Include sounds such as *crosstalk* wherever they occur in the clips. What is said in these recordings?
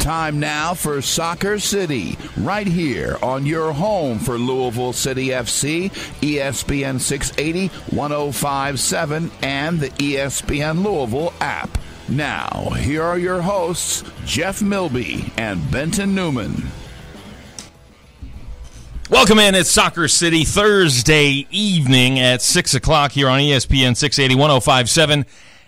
Time now for Soccer City, right here on your home for Louisville City FC, ESPN 680, 1057, and the ESPN Louisville app. Now, here are your hosts, Jeff Milby and Benton Newman. Welcome in. It's Soccer City Thursday evening at 6 o'clock here on ESPN 680 1057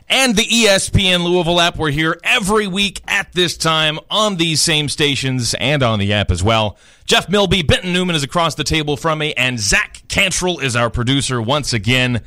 and the ESPN Louisville app. We're here every week at this time on these same stations and on the app as well. Jeff Milby, Benton Newman is across the table from me, and Zach Cantrell is our producer once again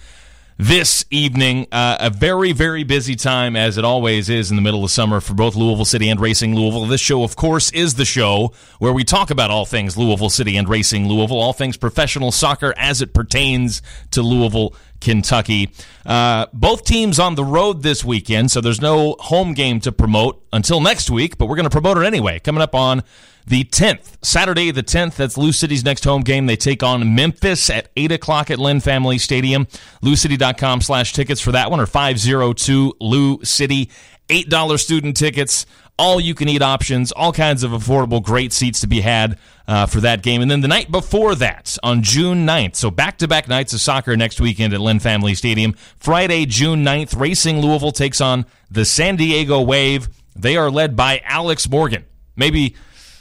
this evening. Uh, a very, very busy time, as it always is in the middle of summer for both Louisville City and Racing Louisville. This show, of course, is the show where we talk about all things Louisville City and Racing Louisville, all things professional soccer as it pertains to Louisville, Kentucky. Uh, both teams on the road this weekend, so there's no home game to promote until next week, but we're going to promote it anyway. Coming up on the 10th, Saturday the 10th, that's Lou City's next home game. They take on Memphis at 8 o'clock at Lynn Family Stadium. LouCity.com slash tickets for that one or 502 Lou City. $8 student tickets, all you can eat options, all kinds of affordable, great seats to be had uh, for that game. And then the night before that, on June 9th, so back to back nights of soccer next weekend at Lynn Family Stadium. Friday, June 9th, Racing Louisville takes on the San Diego Wave. They are led by Alex Morgan. Maybe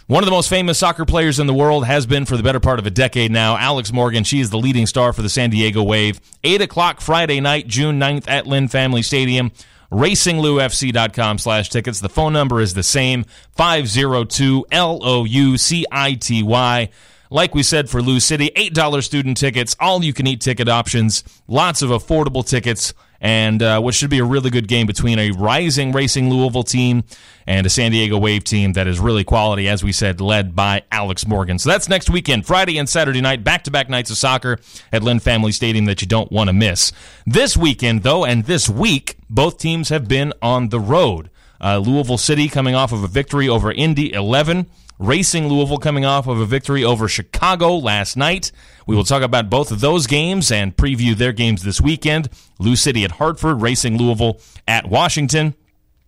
one of the most famous soccer players in the world has been for the better part of a decade now. Alex Morgan, she is the leading star for the San Diego Wave. 8 o'clock Friday night, June 9th at Lynn Family Stadium. RacingLouFC.com slash tickets. The phone number is the same 502 L O U C I T Y. Like we said for Lou City, $8 student tickets, all you can eat ticket options, lots of affordable tickets and uh, what should be a really good game between a rising Racing Louisville team and a San Diego Wave team that is really quality, as we said, led by Alex Morgan. So that's next weekend, Friday and Saturday night, back to back nights of soccer at Lynn Family Stadium that you don't want to miss. This weekend, though, and this week, both teams have been on the road. Uh, Louisville City coming off of a victory over Indy 11. Racing Louisville coming off of a victory over Chicago last night. We will talk about both of those games and preview their games this weekend. Lou City at Hartford, Racing Louisville at Washington.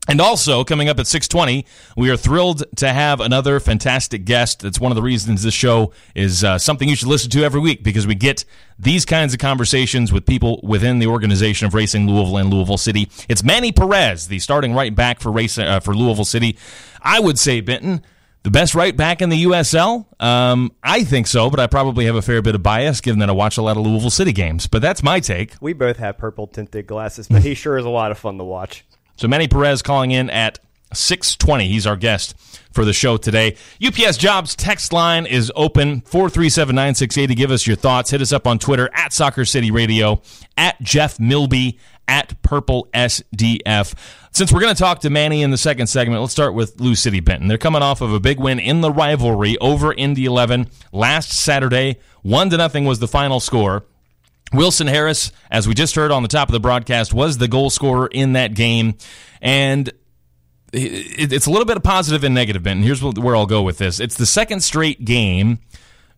And also coming up at 6:20, we are thrilled to have another fantastic guest. That's one of the reasons this show is uh, something you should listen to every week because we get these kinds of conversations with people within the organization of Racing Louisville and Louisville City. It's Manny Perez, the starting right back for race uh, for Louisville City. I would say Benton the best right back in the USL? Um, I think so, but I probably have a fair bit of bias given that I watch a lot of Louisville City games. But that's my take. We both have purple tinted glasses, but he *laughs* sure is a lot of fun to watch. So Manny Perez calling in at 620. He's our guest for the show today. UPS Jobs text line is open 437 to Give us your thoughts. Hit us up on Twitter at Soccer City Radio, at Jeff Milby, at Purple SDF. Since we're going to talk to Manny in the second segment, let's start with Lou City Benton. They're coming off of a big win in the rivalry over Indy 11 last Saturday. One to nothing was the final score. Wilson Harris, as we just heard on the top of the broadcast, was the goal scorer in that game. And it's a little bit of positive and negative, Benton. Here's where I'll go with this. It's the second straight game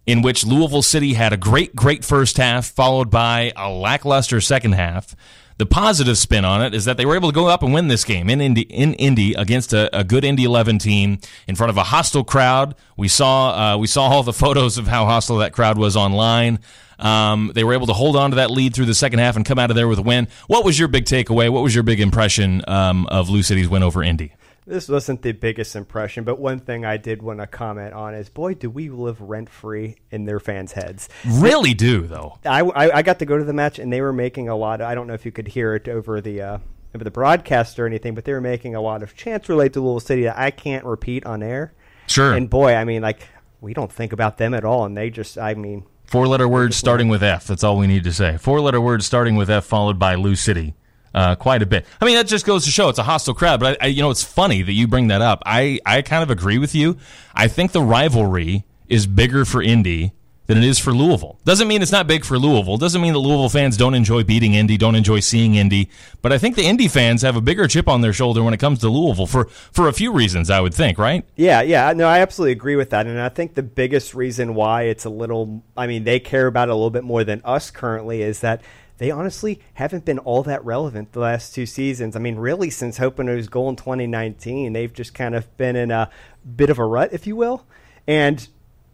in which Louisville City had a great, great first half, followed by a lackluster second half. The positive spin on it is that they were able to go up and win this game in Indy, in Indy against a, a good Indy 11 team in front of a hostile crowd. We saw uh, we saw all the *laughs* photos of how hostile that crowd was online. Um, they were able to hold on to that lead through the second half and come out of there with a win. What was your big takeaway? What was your big impression um, of Lou City's win over Indy? This wasn't the biggest impression, but one thing I did want to comment on is, boy, do we live rent free in their fans' heads. Really do though. I, I, I got to go to the match, and they were making a lot. Of, I don't know if you could hear it over the uh, over the broadcast or anything, but they were making a lot of chants related to Louisville City that I can't repeat on air. Sure. And boy, I mean, like we don't think about them at all, and they just, I mean, Four letter words starting with F. That's all we need to say. Four letter words starting with F followed by Lou City. Uh, quite a bit. I mean, that just goes to show it's a hostile crowd. But I, I, you know, it's funny that you bring that up. I, I kind of agree with you. I think the rivalry is bigger for Indy than it is for Louisville. Doesn't mean it's not big for Louisville. Doesn't mean that Louisville fans don't enjoy beating Indy, don't enjoy seeing Indy. But I think the Indy fans have a bigger chip on their shoulder when it comes to Louisville for for a few reasons. I would think, right? Yeah, yeah. No, I absolutely agree with that. And I think the biggest reason why it's a little, I mean, they care about it a little bit more than us currently is that they honestly haven't been all that relevant the last two seasons. I mean, really, since Hoppenot's goal in 2019, they've just kind of been in a bit of a rut, if you will. And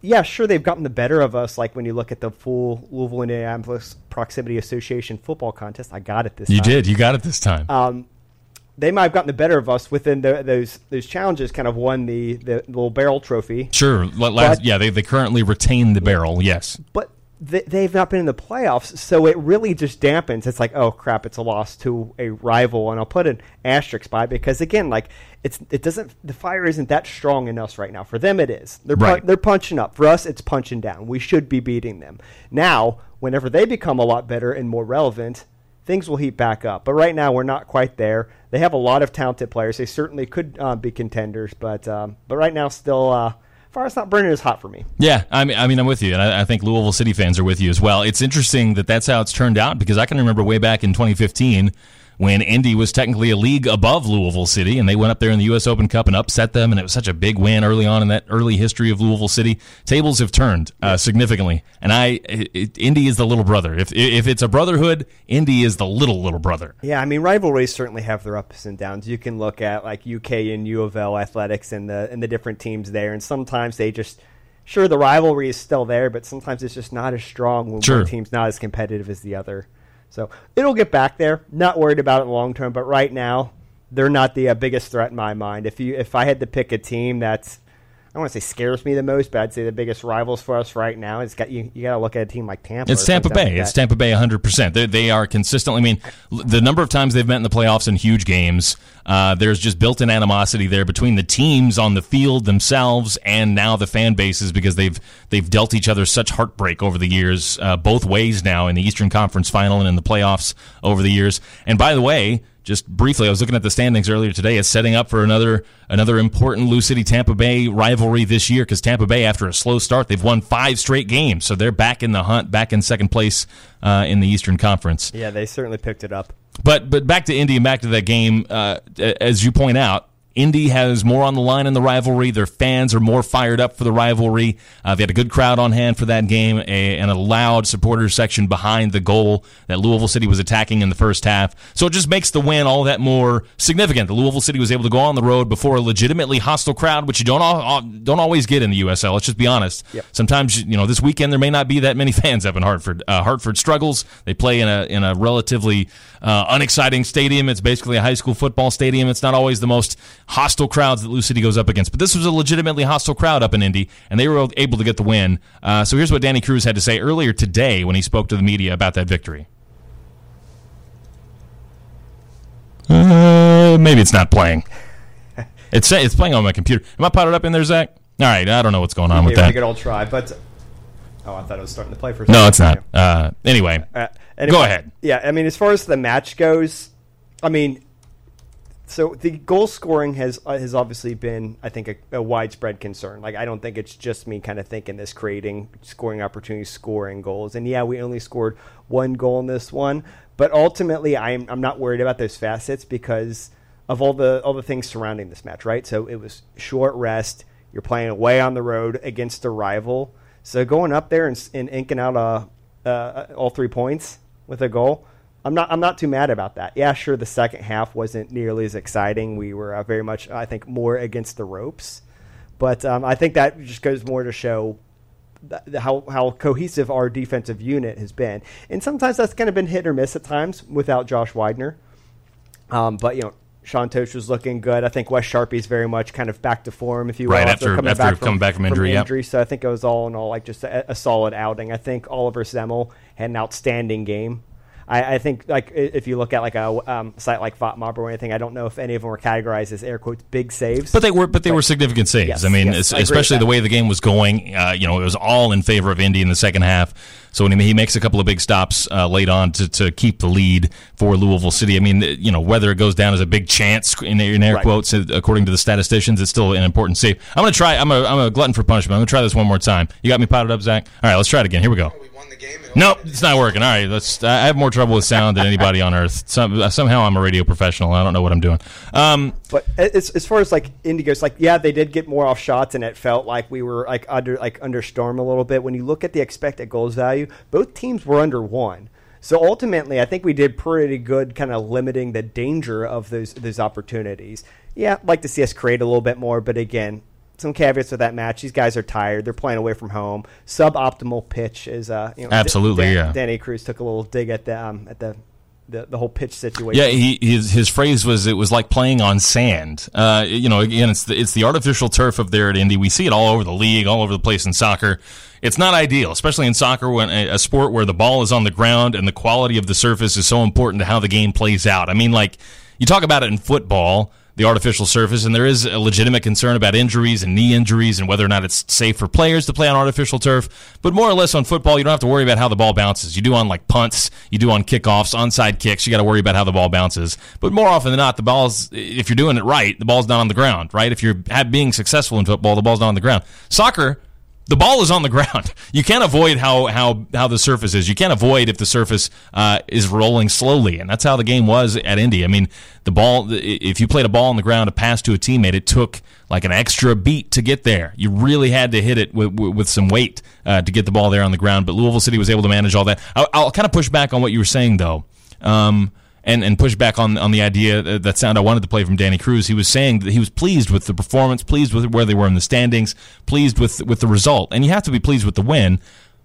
yeah, sure, they've gotten the better of us. Like when you look at the full Louisville Indianapolis Proximity Association football contest, I got it this You time. did. You got it this time. Um, they might have gotten the better of us within the, those those challenges. Kind of won the the little barrel trophy, sure. Last, but- yeah, they, they currently retain the barrel. Yes. but they, they've not been in the playoffs, so it really just dampens. It's like, oh crap, it's a loss to a rival, and I'll put an asterisk by it because again, like it's it doesn't the fire isn't that strong in us right now. For them, it is. They're pu- they're punching up. For us, it's punching down. We should be beating them now. Whenever they become a lot better and more relevant, things will heat back up. But right now, we're not quite there. They have a lot of talented players. They certainly could uh, be contenders, but um, but right now, still, uh, fire's not burning as hot for me. Yeah, I mean, I mean, I'm with you, and I, I think Louisville City fans are with you as well. It's interesting that that's how it's turned out because I can remember way back in 2015 when Indy was technically a league above Louisville City, and they went up there in the U.S. Open Cup and upset them, and it was such a big win early on in that early history of Louisville City. Tables have turned uh, significantly, and I, it, Indy is the little brother. If if it's a brotherhood, Indy is the little little brother. Yeah, I mean rivalries certainly have their ups and downs. You can look at like UK and U of L athletics and the and the different teams there, and sometimes they just sure the rivalry is still there, but sometimes it's just not as strong when Sure. one team's not as competitive as the other. So it'll get back there. Not worried about it long term, but right now they're not the uh, biggest threat in my mind. If you if I had to pick a team that's I don't want to say scares me the most, but I'd say the biggest rivals for us right now. It's got you. You got to look at a team like Tampa. It's Tampa Bay. like it's. Tampa Bay 100%. They, they are consistently, I mean, the number of times they've met in the playoffs in huge games, uh, there's just built in animosity there between the teams on the field themselves and now the fan bases because they've they've dealt each other such heartbreak over the years, uh, both ways now in the Eastern Conference final and in the playoffs over the years. And by the way, just briefly, I was looking at the standings earlier today. It's setting up for another another important Lou City Tampa Bay rivalry this year because Tampa Bay, after a slow start, they've won five straight games, so they're back in the hunt, back in second place uh, in the Eastern Conference. Yeah, they certainly picked it up. But but back to Indy and back to that game, uh, as you point out. Indy has more on the line in the rivalry. Their fans are more fired up for the rivalry. Uh, they had a good crowd on hand for that game a, and a loud supporters section behind the goal that Louisville City was attacking in the first half. So it just makes the win all that more significant. The Louisville City was able to go on the road before a legitimately hostile crowd, which you don't al- don't always get in the USL. Let's just be honest. Sometimes you know this weekend there may not be that many *laughs* fans up in Hartford. Uh, Hartford struggles. They play in a in a relatively uh, unexciting stadium. It's basically a high school football stadium. It's not always the most hostile crowds that Lou City goes up against. But this was a legitimately hostile crowd up in Indy, and they were able to get the win. Uh, so here's what Danny Cruz had to say earlier today when he spoke to the media about that victory. Uh, maybe it's not playing. *laughs* It's it's playing on my computer. Am I powered up in there, Zach? All right, I don't know what's going on with it a that. good old try, but oh, I thought it was starting to play for. a No, it's not. Uh, anyway, Uh, go ahead. Yeah, I mean, as far as the match goes, I mean, so the goal scoring has uh, has obviously been, I think, a, a widespread concern. Like, I don't think it's just me kind of thinking this, creating scoring opportunities, scoring goals. And yeah, we only scored one goal in this one, but ultimately, I'm I'm not worried about those facets because of all the all the things surrounding this match, right? So it was short rest. You're playing away on the road against a rival. So going up there and, and inking out a, uh, all three points with a goal, I'm not I'm not too mad about that. Yeah, sure, the second half wasn't nearly as exciting. We were uh, very much, I think, more against the ropes. But um, I think that just goes more to show th- how how cohesive our defensive unit has been. And sometimes that's kind of been hit or miss at times without Josh Wynder. Um, but you know, Sean Totsch was looking good. I think Wes Charpie's very much kind of back to form, if you will, right after, coming, after back from, coming back from injury. From injury. Yep. So I think it was all in all like just a, a solid outing. I think Oliver Semmle had an outstanding game. I, I, think like if you look at like a um, site like FotMob or anything, I don't know if any of them were categorized as air quotes big saves. But they were, but they but, were significant saves. Yes, I mean, yes, especially the way the game was going. Uh, you know, it was all in favor of Indy in the second half. So when he makes a couple of big stops uh, late on to, to keep the lead for Louisville City, I mean, you know, whether it goes down as a big chance in, in air right. quotes, uh, according to the statisticians, it's still an important save. I'm going to try. I'm a, I'm a glutton for punishment. I'm going to try this one more time. You got me potted up, Zach? All right, let's try it again. Here we go. Nope, it's not working. All right, let's. I have more trouble with sound than anybody on earth. Some, somehow, I'm a radio professional. I don't know what I'm doing. Um, but as, as far as like Indy goes, like yeah, they did get more off shots, and it felt like we were like under like under storm a little bit. When you look at the expected goals value, both teams were under one. So ultimately, I think we did pretty good, kind of limiting the danger of those those opportunities. Yeah, I'd like to see us create a little bit more, but again, some caveats with that match. These guys are tired. They're playing away from home. Suboptimal pitch is uh, you know, absolutely D- yeah. Danny Cruz took a little dig at the um, at the, the. the, whole pitch situation. Yeah, he, his his phrase was it was like playing on sand. Uh, you know, again, it's the, it's the artificial turf up there at Indy. We see it all over the league, all over the place in soccer. It's not ideal, especially in soccer, when a, a sport where the ball is on the ground and the quality of the surface is so important to how the game plays out. I mean, like you talk about it in football the artificial surface, and there is a legitimate concern about injuries and knee injuries and whether or not it's safe for players to play on artificial turf. But more or less on football, you don't have to worry about how the ball bounces. You do on like punts, you do on kickoffs, onside kicks. You got to worry about how the ball bounces. But more often than not, the ball's if you're doing it right, the ball's not on the ground. Right? If you're being successful in football, the ball's not on the ground. Soccer the ball is on the ground. *laughs* You can't avoid how how how the surface is. You can't avoid if the surface uh, is rolling slowly, and that's how the game was at Indy. I mean, the ball. If you played a ball on the ground, a pass to a teammate, it took like an extra beat to get there. You really had to hit it with, with some weight uh, to get the ball there on the ground. But Louisville City was able to manage all that. I'll, I'll kind of push back on what you were saying though. Um, and, and push back on, on the idea that sound I wanted to play from Danny Cruz. He was saying that he was pleased with the performance, pleased with where they were in the standings, pleased with with the result. And you have to be pleased with the win.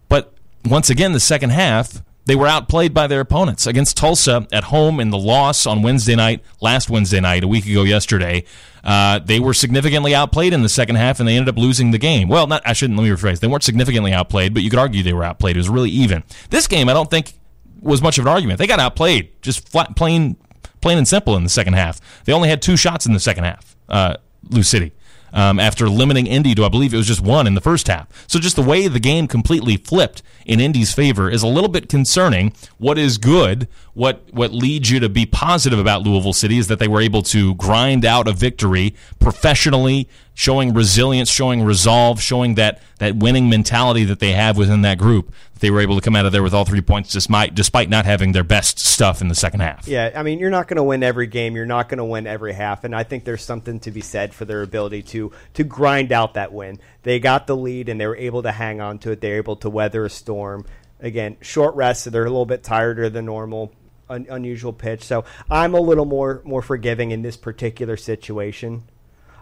But once again, the second half, they were outplayed by their opponents against Tulsa at home in the loss on Wednesday night, last Wednesday night, a week ago yesterday. Uh, they were significantly outplayed in the second half, and they ended up losing the game. Well, not I shouldn't let me rephrase. They weren't significantly outplayed, but you could argue they were outplayed. It was really even. This game, I don't think was much of an argument. They got outplayed, just flat, plain, plain and simple in the second half. They only had two shots in the second half. Uh, Lou City. Um, after limiting Indy to, I believe it was just one in the first half. So just the way the game completely flipped in Indy's favor is a little bit concerning. What is good, what what leads you to be positive about Louisville City is that they were able to grind out a victory professionally, showing resilience, showing resolve, showing that that winning mentality that they have within that group. They were able to come out of there with all three points, despite despite not having their best stuff in the second half. Yeah, I mean, you're not going to win every game. You're not going to win every half, and I think there's something to be said for their ability to to grind out that win. They got the lead, and they were able to hang on to it. They were able to weather a storm. Again, short rest, so they're a little bit tireder than normal. Un- unusual pitch, so I'm a little more more forgiving in this particular situation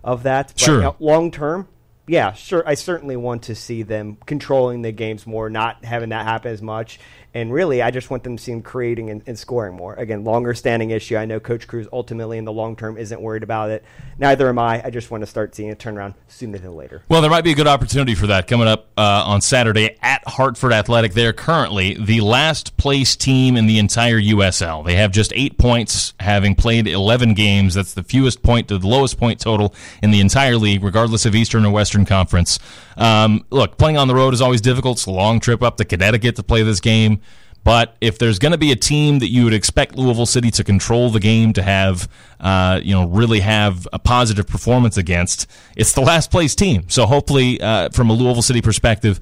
of that. But, sure. Long term, yeah, sure. I certainly want to see them controlling the games more, not having that happen as much. And really, I just want them to see them creating and, and scoring more. Again, longer standing issue. I know Coach Cruz ultimately in the long term isn't worried about it. Neither am I. I just want to start seeing it turn around sooner than later. Well, there might be a good opportunity for that coming up uh, on Saturday at Hartford Athletic. They're currently the last place team in the entire USL. They have just eight points, having played 11 games. That's the fewest point to the lowest point total in the entire league, regardless of Eastern or Western Conference. Um, look, playing on the road is always difficult. It's a long trip up to Connecticut to play this game. But if there's going to be a team that you would expect Louisville City to control the game, to have, uh, you know, really have a positive performance against, it's the last place team. So hopefully, uh, from a Louisville City perspective,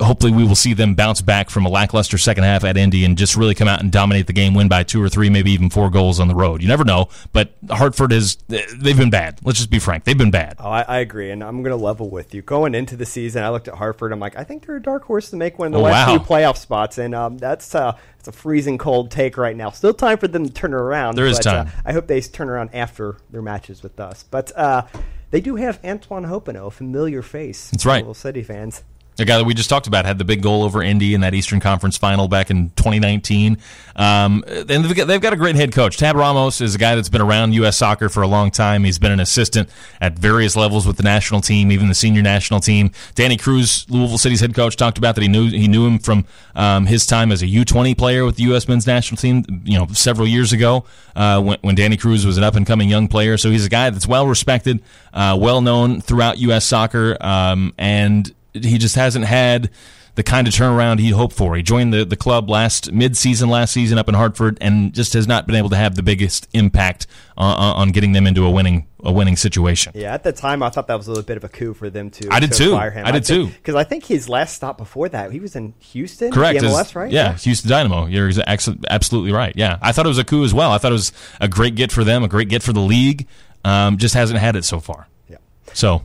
hopefully we will see them bounce back from a lackluster second half at Indy and just really come out and dominate the game, win by two or three, maybe even four goals on the road. You never know, but Hartford is they've been bad. Let's just be frank, they've been bad. Oh, I, I agree, and I'm going to level with you. Going into the season, I looked at Hartford. I'm like, I think they're a dark horse to make one of the oh, last wow. few playoff spots, and um, that's uh, it's a freezing cold take right now. Still time for them to turn around. There is but, time. Uh, I hope they turn around after their matches with us, but. Uh, they do have Antoine Hoppenot, a familiar face. That's right. Little City fans. The guy that we just talked about had the big goal over Indy in that Eastern Conference final back in 2019. Um, and they've got, a great head coach. Tab Ramos is a guy that's been around U.S. soccer for a long time. He's been an assistant at various levels with the national team, even the senior national team. Danny Cruz, Louisville City's head coach, talked about that he knew he knew him from um, his time as a U20 player with the U.S. men's national team. You know, several years ago uh, when, when Danny Cruz was an up and coming young player. So he's a guy that's well respected, uh, well known throughout U.S. soccer, um, and he just hasn't had the kind of turnaround he hoped for. He joined the, the club last mid-season last season up in Hartford and just has not been able to have the biggest impact on, on getting them into a winning a winning situation. Yeah, at the time I thought that was a little bit of a coup for them to. I did to too. Fire him. I did too. Because I think his last stop before that he was in Houston. Correct. MLS, His, right? Yeah, Houston Dynamo. You're absolutely right. Yeah, I thought it was a coup as well. I thought it was a great get for them, a great get for the league. Um, just hasn't had it so far. Yeah. So.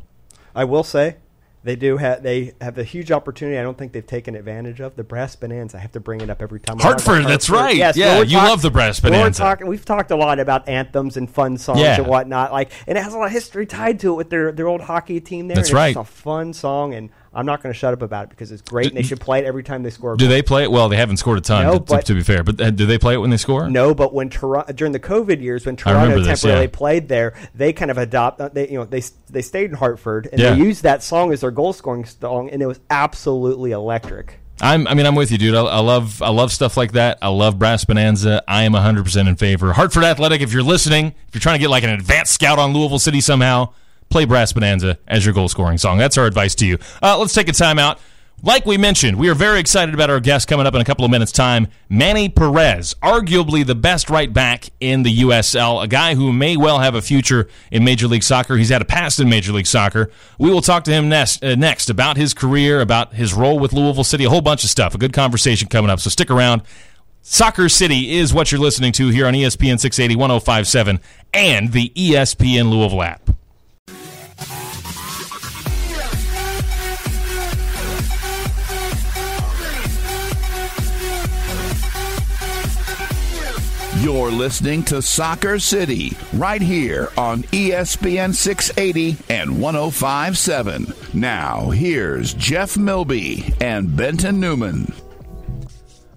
I will say they do have they have a huge opportunity. I don't think they've taken advantage of the brass bonanza. I have to bring it up every time. Hartford, Hartford. that's right. Yes, yeah, you talk, love the brass bonanza. We're talking, we've talked a lot about anthems and fun songs yeah. and whatnot. Like, and it has a lot of history tied to it with their their old hockey team there. That's right. It's a fun song, and I'm not going to shut up about it because it's great, and they should play it every time they score. do they play it? Well, they haven't scored a ton, no, to, but, to, be fair. But uh, do they play it when they score? No, but when Toronto during the COVID years, when Toronto this, temporarily yeah. played there, they kind of adopt. Uh, they you know they they stayed in Hartford and yeah. they used that song as their goal scoring song, and it was absolutely electric. I'm, I mean, I'm with you, dude. I, I, love, I love stuff like that. I love Brass Bonanza. I am 100% in favor. Hartford Athletic, if you're listening, if you're trying to get like an advanced scout on Louisville City somehow, play Brass Bonanza as your goal scoring song. That's our advice to you. Uh, let's take a timeout. Like we mentioned, we are very excited about our guest coming up in a couple of minutes' time. Manny Perez, arguably the best right back in the USL, a guy who may well have a future in Major League Soccer. He's had a past in Major League Soccer. We will talk to him next, uh, next about his career, about his role with Louisville City, a whole bunch of stuff. A good conversation coming up, so stick around. Soccer City is what you're listening to here on ESPN 680 1057 and the ESPN Louisville app. You're listening to Soccer City right here on ESPN 680 and 1057. Now, here's Jeff Milby and Benton Newman.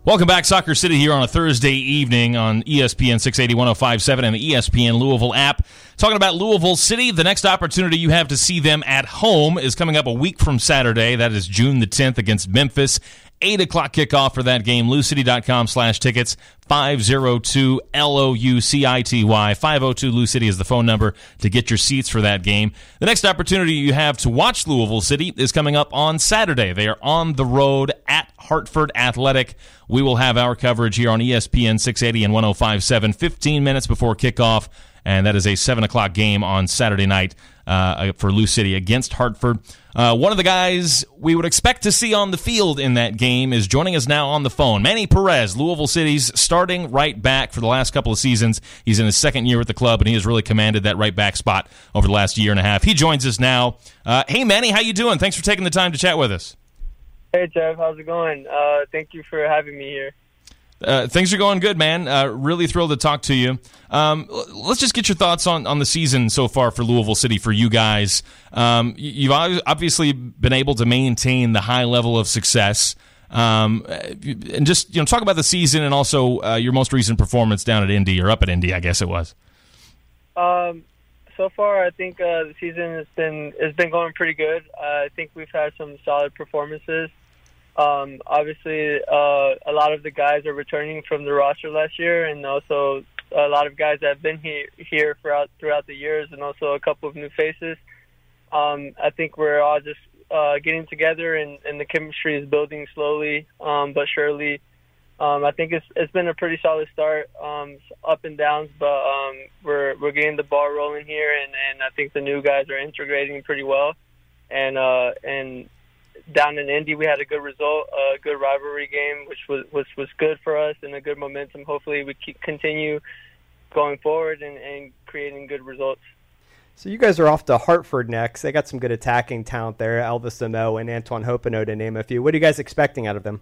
Welcome back, Soccer City, here on a Thursday evening on ESPN 680 1057 and the ESPN Louisville app. Talking about Louisville City, the next opportunity you have to see them at home is coming up a week from Saturday. That is June the 10th against Memphis 8 o'clock kickoff for that game. LouCity.com slash tickets. 502 L-O-U-C-I-T-Y. 502 Lou City is the phone number to get your seats for that game. The next opportunity you have to watch Louisville City is coming up on Saturday. They are on the road at Hartford Athletic. We will have our coverage here on ESPN 680 and 1057 15 minutes before kickoff and that is a 7 o'clock game on Saturday night uh, for Lou City against Hartford. Uh, one of the guys we would expect to see on the field in that game is joining us now on the phone. Manny Perez, Louisville City's starting right back for the last couple of seasons. He's in his second year with the club, and he has really commanded that right back spot over the last year and a half. He joins us now. Uh, hey, Manny, how you doing? Thanks for taking the time to chat with us. Hey, Jeff. How's it going? Uh, thank you for having me here. Uh, things are going good, man. Uh, really thrilled to talk to you. Um, let's just get your thoughts on, on the season so far for Louisville City for you guys. Um, you've obviously been able to maintain the high level of success. Um, and just you know, talk about the season and also uh, your most recent performance down at Indy or up at Indy, I guess it was. Um, so far, I think uh, the season has been has been going pretty good. I think we've had some solid performances. Um, obviously, uh, a lot of the guys are returning from the roster last year, and also a lot of guys that have been here, here throughout throughout the years, and also a couple of new faces. Um, I think we're all just uh, getting together, and, and the chemistry is building slowly um, but surely. Um, I think it's it's been a pretty solid start, um, up and downs, but um, we're we're getting the ball rolling here, and, and I think the new guys are integrating pretty well, and uh, and down in Indy, we had a good result, a good rivalry game, which was was, was good for us and a good momentum. Hopefully, we keep, continue going forward and, and creating good results. So you guys are off to Hartford next. They got some good attacking talent there, Elvis Amoh and Antoine Hoppenot to name a few. What are you guys expecting out of them?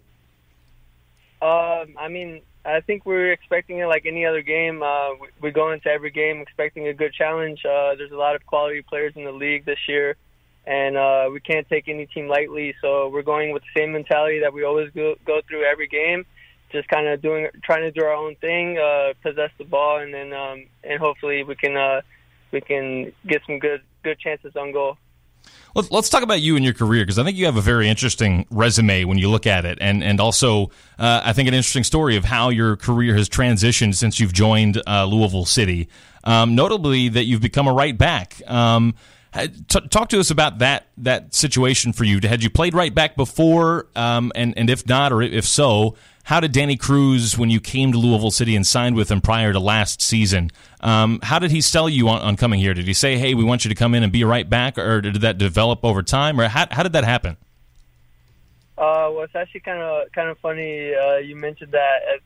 Um, I mean, I think we're expecting it like any other game. Uh, we, we go into every game expecting a good challenge. Uh, there's a lot of quality players in the league this year and uh, we can't take any team lightly. So we're going with the same mentality that we always go go through every game, just kind of doing trying to do our own thing, uh, possess the ball, and then um, and hopefully we can uh, we can get some good good chances on goal. Let's talk about you and your career because I think you have a very interesting resume when you look at it, and and also uh, I think an interesting story of how your career has transitioned since you've joined uh, Louisville City. Um, notably, that you've become a right back. Um, T- talk to us about that that situation for you. Had you played right back before, um, and and if not, or if so, how did Danny Cruz, when you came to Louisville City and signed with him prior to last season, um, how did he sell you on, on, coming here? Did he say, "Hey, we want you to come in and be right back," or did that develop over time, or how, how did that happen? Uh, well, it's actually kind of kind of funny. Uh, you mentioned that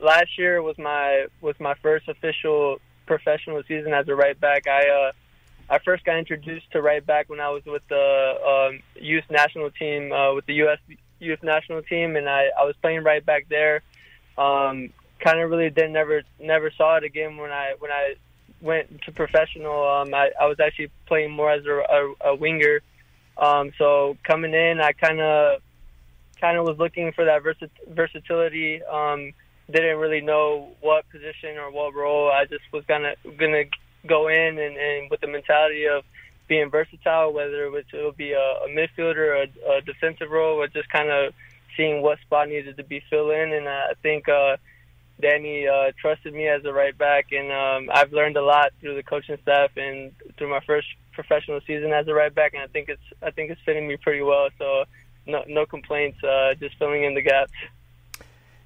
last year was my was my first official professional season as a right back. I uh, I first got introduced to right back when I was with the um, youth national team, uh, with the U.S. youth national team, and I, I was playing right back there. Um, kind of really did never never saw it again when I when I went to professional. Um, I, I was actually playing more as a, a, a winger. Um, so coming in, I kind of kind of was looking for that versatility. Um, didn't really know what position or what role. I just was gonna gonna go in and, and with the mentality of being versatile, whether it would, it would be a, a midfielder, a, a defensive role, or just kind of seeing what spot needed to be filled in. And I think uh, Danny uh, trusted me as a right back, and um, I've learned a lot through the coaching staff and through my first professional season as a right back. And I think it's I think it's fitting me pretty well. So no no complaints, uh, just filling in the gaps.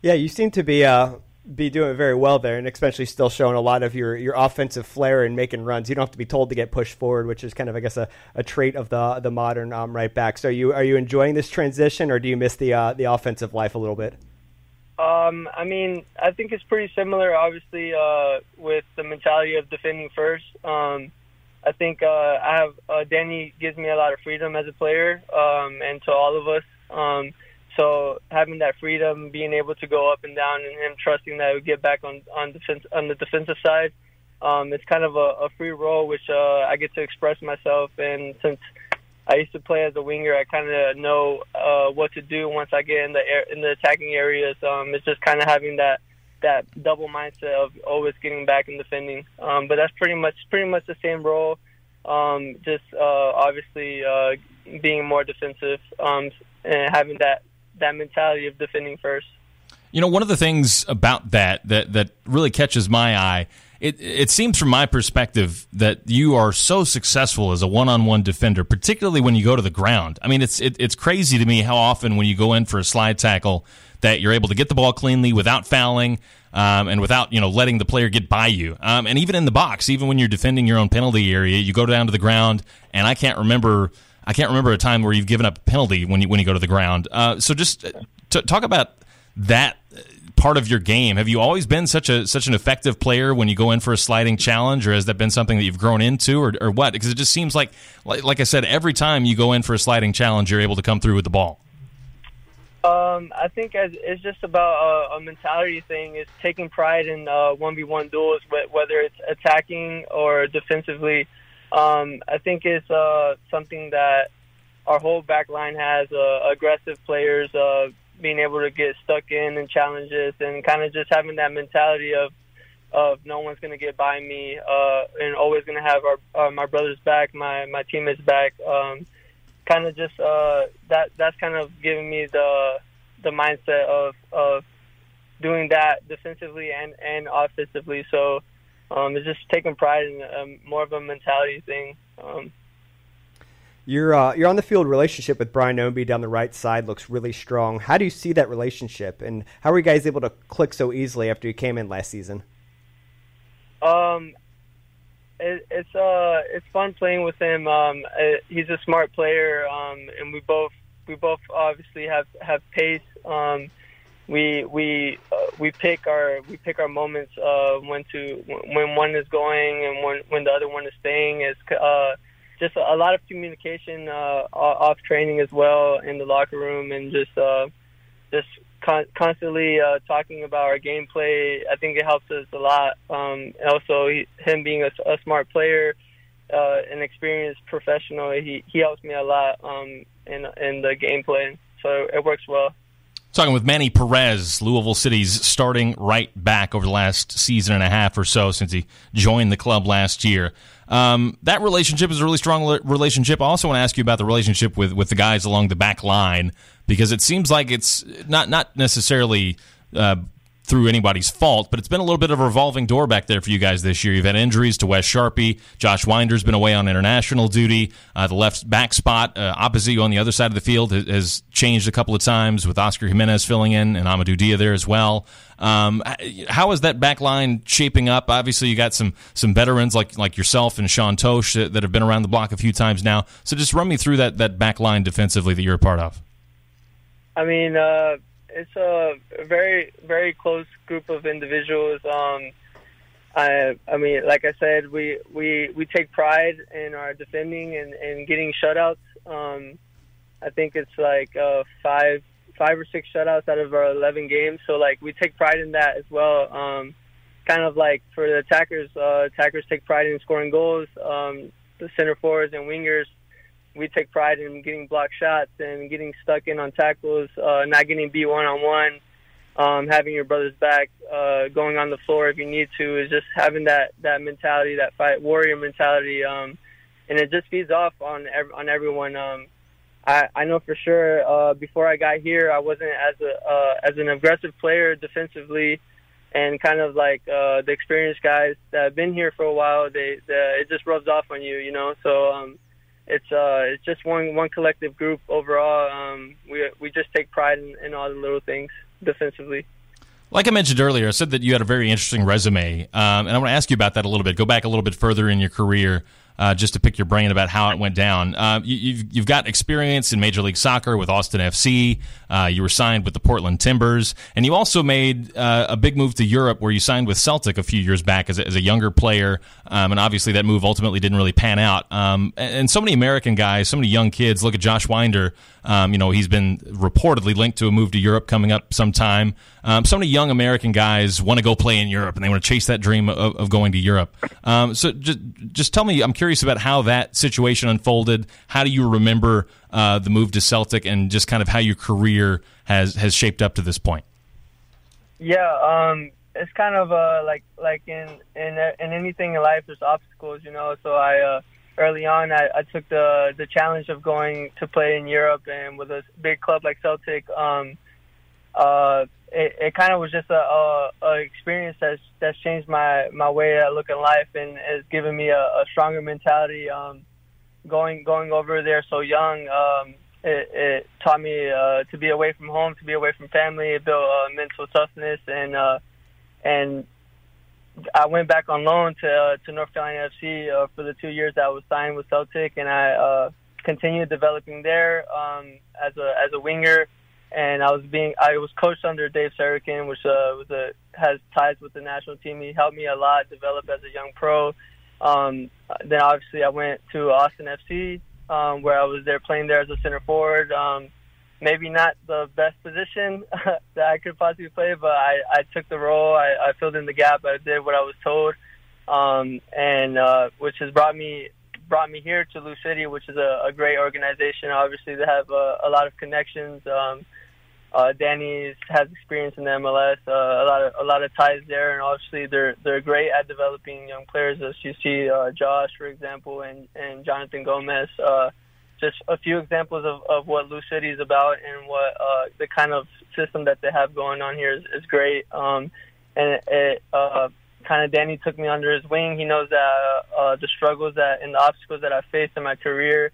Yeah, you seem to be uh, be doing very well there, and especially still showing a lot of your, your offensive flair and making runs. You don't have to be told to get pushed forward, which is kind of, I guess, a, a trait of the the modern um, right back. So, are you are you enjoying this transition, or do you miss the uh, the offensive life a little bit? Um, I mean, I think it's pretty similar, obviously, uh, with the mentality of defending first. Um, I think uh, I have uh, Danny gives me a lot of freedom as a player, um, and to all of us. So having that freedom, being able to go up and down, and him trusting that I would get back on on defense on the defensive side, um, it's kind of a, a free role which uh, I get to express myself. And since I used to play as a winger, I kind of know uh, what to do once I get in the air, in the attacking areas. Um, it's just kind of having that that double mindset of always getting back and defending. Um, but that's pretty much pretty much the same role. Um, just uh, obviously uh, being more defensive um, and having that that mentality of defending first. You know, one of the things about that that that really catches my eye. It, it seems from my perspective that you are so successful as a one-on-one defender, particularly when you go to the ground. I mean, it's it, it's crazy to me how often when you go in for a slide tackle that you're able to get the ball cleanly without fouling um, and without you know letting the player get by you. Um, and even in the box, even when you're defending your own penalty area, you go down to the ground, and I can't remember I can't remember a time where you've given up a penalty when you when you go to the ground. Uh, so just uh, t- talk about that part of your game. Have you always been such a such an effective player when you go in for a sliding challenge, or has that been something that you've grown into, or, or what? Because it just seems like, like, like I said, every time you go in for a sliding challenge, you're able to come through with the ball. Um, I think it's just about a, a mentality thing. It's taking pride in uh, one v one duels, whether it's attacking or defensively. Um, I think it's uh, something that our whole back line has uh, aggressive players uh, being able to get stuck in and challenges and kind of just having that mentality of of no one's going to get by me uh, and always going to have our uh, my brother's back, my my teammates back. Um, kind of just uh, that that's kind of giving me the the mindset of of doing that defensively and and offensively. So um, it's just taking pride in um, more of a mentality thing. Um, your uh, your on the field relationship with Brian Ownby down the right side looks really strong. How do you see that relationship, and how are you guys able to click so easily after you came in last season? Um, it, it's uh it's fun playing with him. Um, it, he's a smart player, um, and we both we both obviously have have pace. Um, we we uh, we pick our we pick our moments uh, when to when one is going and when when the other one is staying. It's uh, just a lot of communication uh, off training as well in the locker room and just uh, just con- constantly uh, talking about our gameplay. I think it helps us a lot. Um, also, he, him being a, a smart player uh, an experienced professional. He he helps me a lot um, in in the gameplay, so it works well. Talking with Manny Perez, Louisville City's starting right back over the last season and a half or so since he joined the club last year. Um, that relationship is a really strong relationship. I also want to ask you about the relationship with, with the guys along the back line because it seems like it's not not necessarily uh, through anybody's fault, but it's been a little bit of a revolving door back there for you guys this year. You've had injuries to Wes Charpie. Josh Wynder's been away on international duty. Uh, the left back spot uh, opposite you on the other side of the field has, has, changed a couple of times with Oscar Jimenez filling in and Amadou Dia there as well. Um, how is that back line shaping up? Obviously, you got some some veterans like like yourself and Sean Totsch that, that have been around the block a few times now. So just run me through that that back line defensively that you're a part of. I mean, uh, it's a very very close group of individuals. Um, I I mean, like I said, we we we take pride in our defending and, and getting shutouts. Um, I think it's like uh, five five or six shutouts out of our eleven games. So like we take pride in that as well. Um, kind of like for the attackers, uh, attackers take pride in scoring goals. Um, the center forwards and wingers we take pride in getting blocked shots and getting stuck in on tackles, uh, not getting beat one on one, um, having your brother's back, uh, going on the floor if you need to, is just having that that mentality, that fight warrior mentality, um, and it just feeds off on ev- on everyone. Um, I, I know for sure uh, before I got here, I wasn't as a uh, as an aggressive player defensively, and kind of like uh, the experienced guys that have been here for a while. They, it just rubs off on you, you know. So. Um, it's uh it's just one one collective group overall. Um, we we just take pride in, in all the little things defensively. Like I mentioned earlier, I said that you had a very interesting resume, um, and I want to ask you about that a little bit. Go back a little bit further in your career uh, just to pick your brain about how it went down. Uh, you, have you've got experience in Major League Soccer with Austin FC. Uh, you were signed with the Portland Timbers, and you also made uh, a big move to Europe, where you signed with Celtic a few years back as a, as a younger player. Um, and obviously, that move ultimately didn't really pan out. Um, and, and, so many American guys, so many young kids. Look at Josh Wynder. Um, you know, he's been reportedly linked to a move to Europe coming up sometime. Um, so many young American guys want to go play in Europe, and they want to chase that dream of, of going to Europe. Um, so just just tell me, I'm curious about how that situation unfolded. How do you remember uh, the move to Celtic, and just kind of how your career has has shaped up to this point? Yeah, um, it's kind of uh, like like in in in anything in life, there's obstacles, you know. So I uh, early on, I, I took the the challenge of going to play in Europe, and with a big club like Celtic. Um, uh, it, it kind of was just a, a, a experience that's that's changed my my way I look at life and has given me a, a stronger mentality. Um, going going over there so young, um, it, it taught me uh, to be away from home, to be away from family. It built uh, mental toughness and uh, and I went back on loan to uh, to North Carolina FC uh, for the two years that I was signed with Celtic, and I uh, continued developing there um, as a as a winger and I was being I was coached under Dave Sarachan, which uh, was a has ties with the national team. He helped me a lot develop as a young pro. Um, then obviously I went to Austin FC, um, where I was there playing there as a center forward. Um, maybe not the best position *laughs* that I could possibly play, but I, I took the role. I, I filled in the gap. I did what I was told, um, and uh, which has brought me brought me here to Lou City, which is a, a great organization. Obviously, they have a, a lot of connections. Um, uh, Danny has experience in the MLS, uh, a lot of a lot of ties there, and obviously they're they're great at developing young players. As you see, uh, Josh, for example, and and Jonathan Gomez. Uh, just a few examples of, of what Lou City is about and what uh, the kind of system that they have going on here is, is great. Um, and it, it uh, kind of Danny took me under his wing. He knows that uh, the struggles that and the obstacles that I faced in my career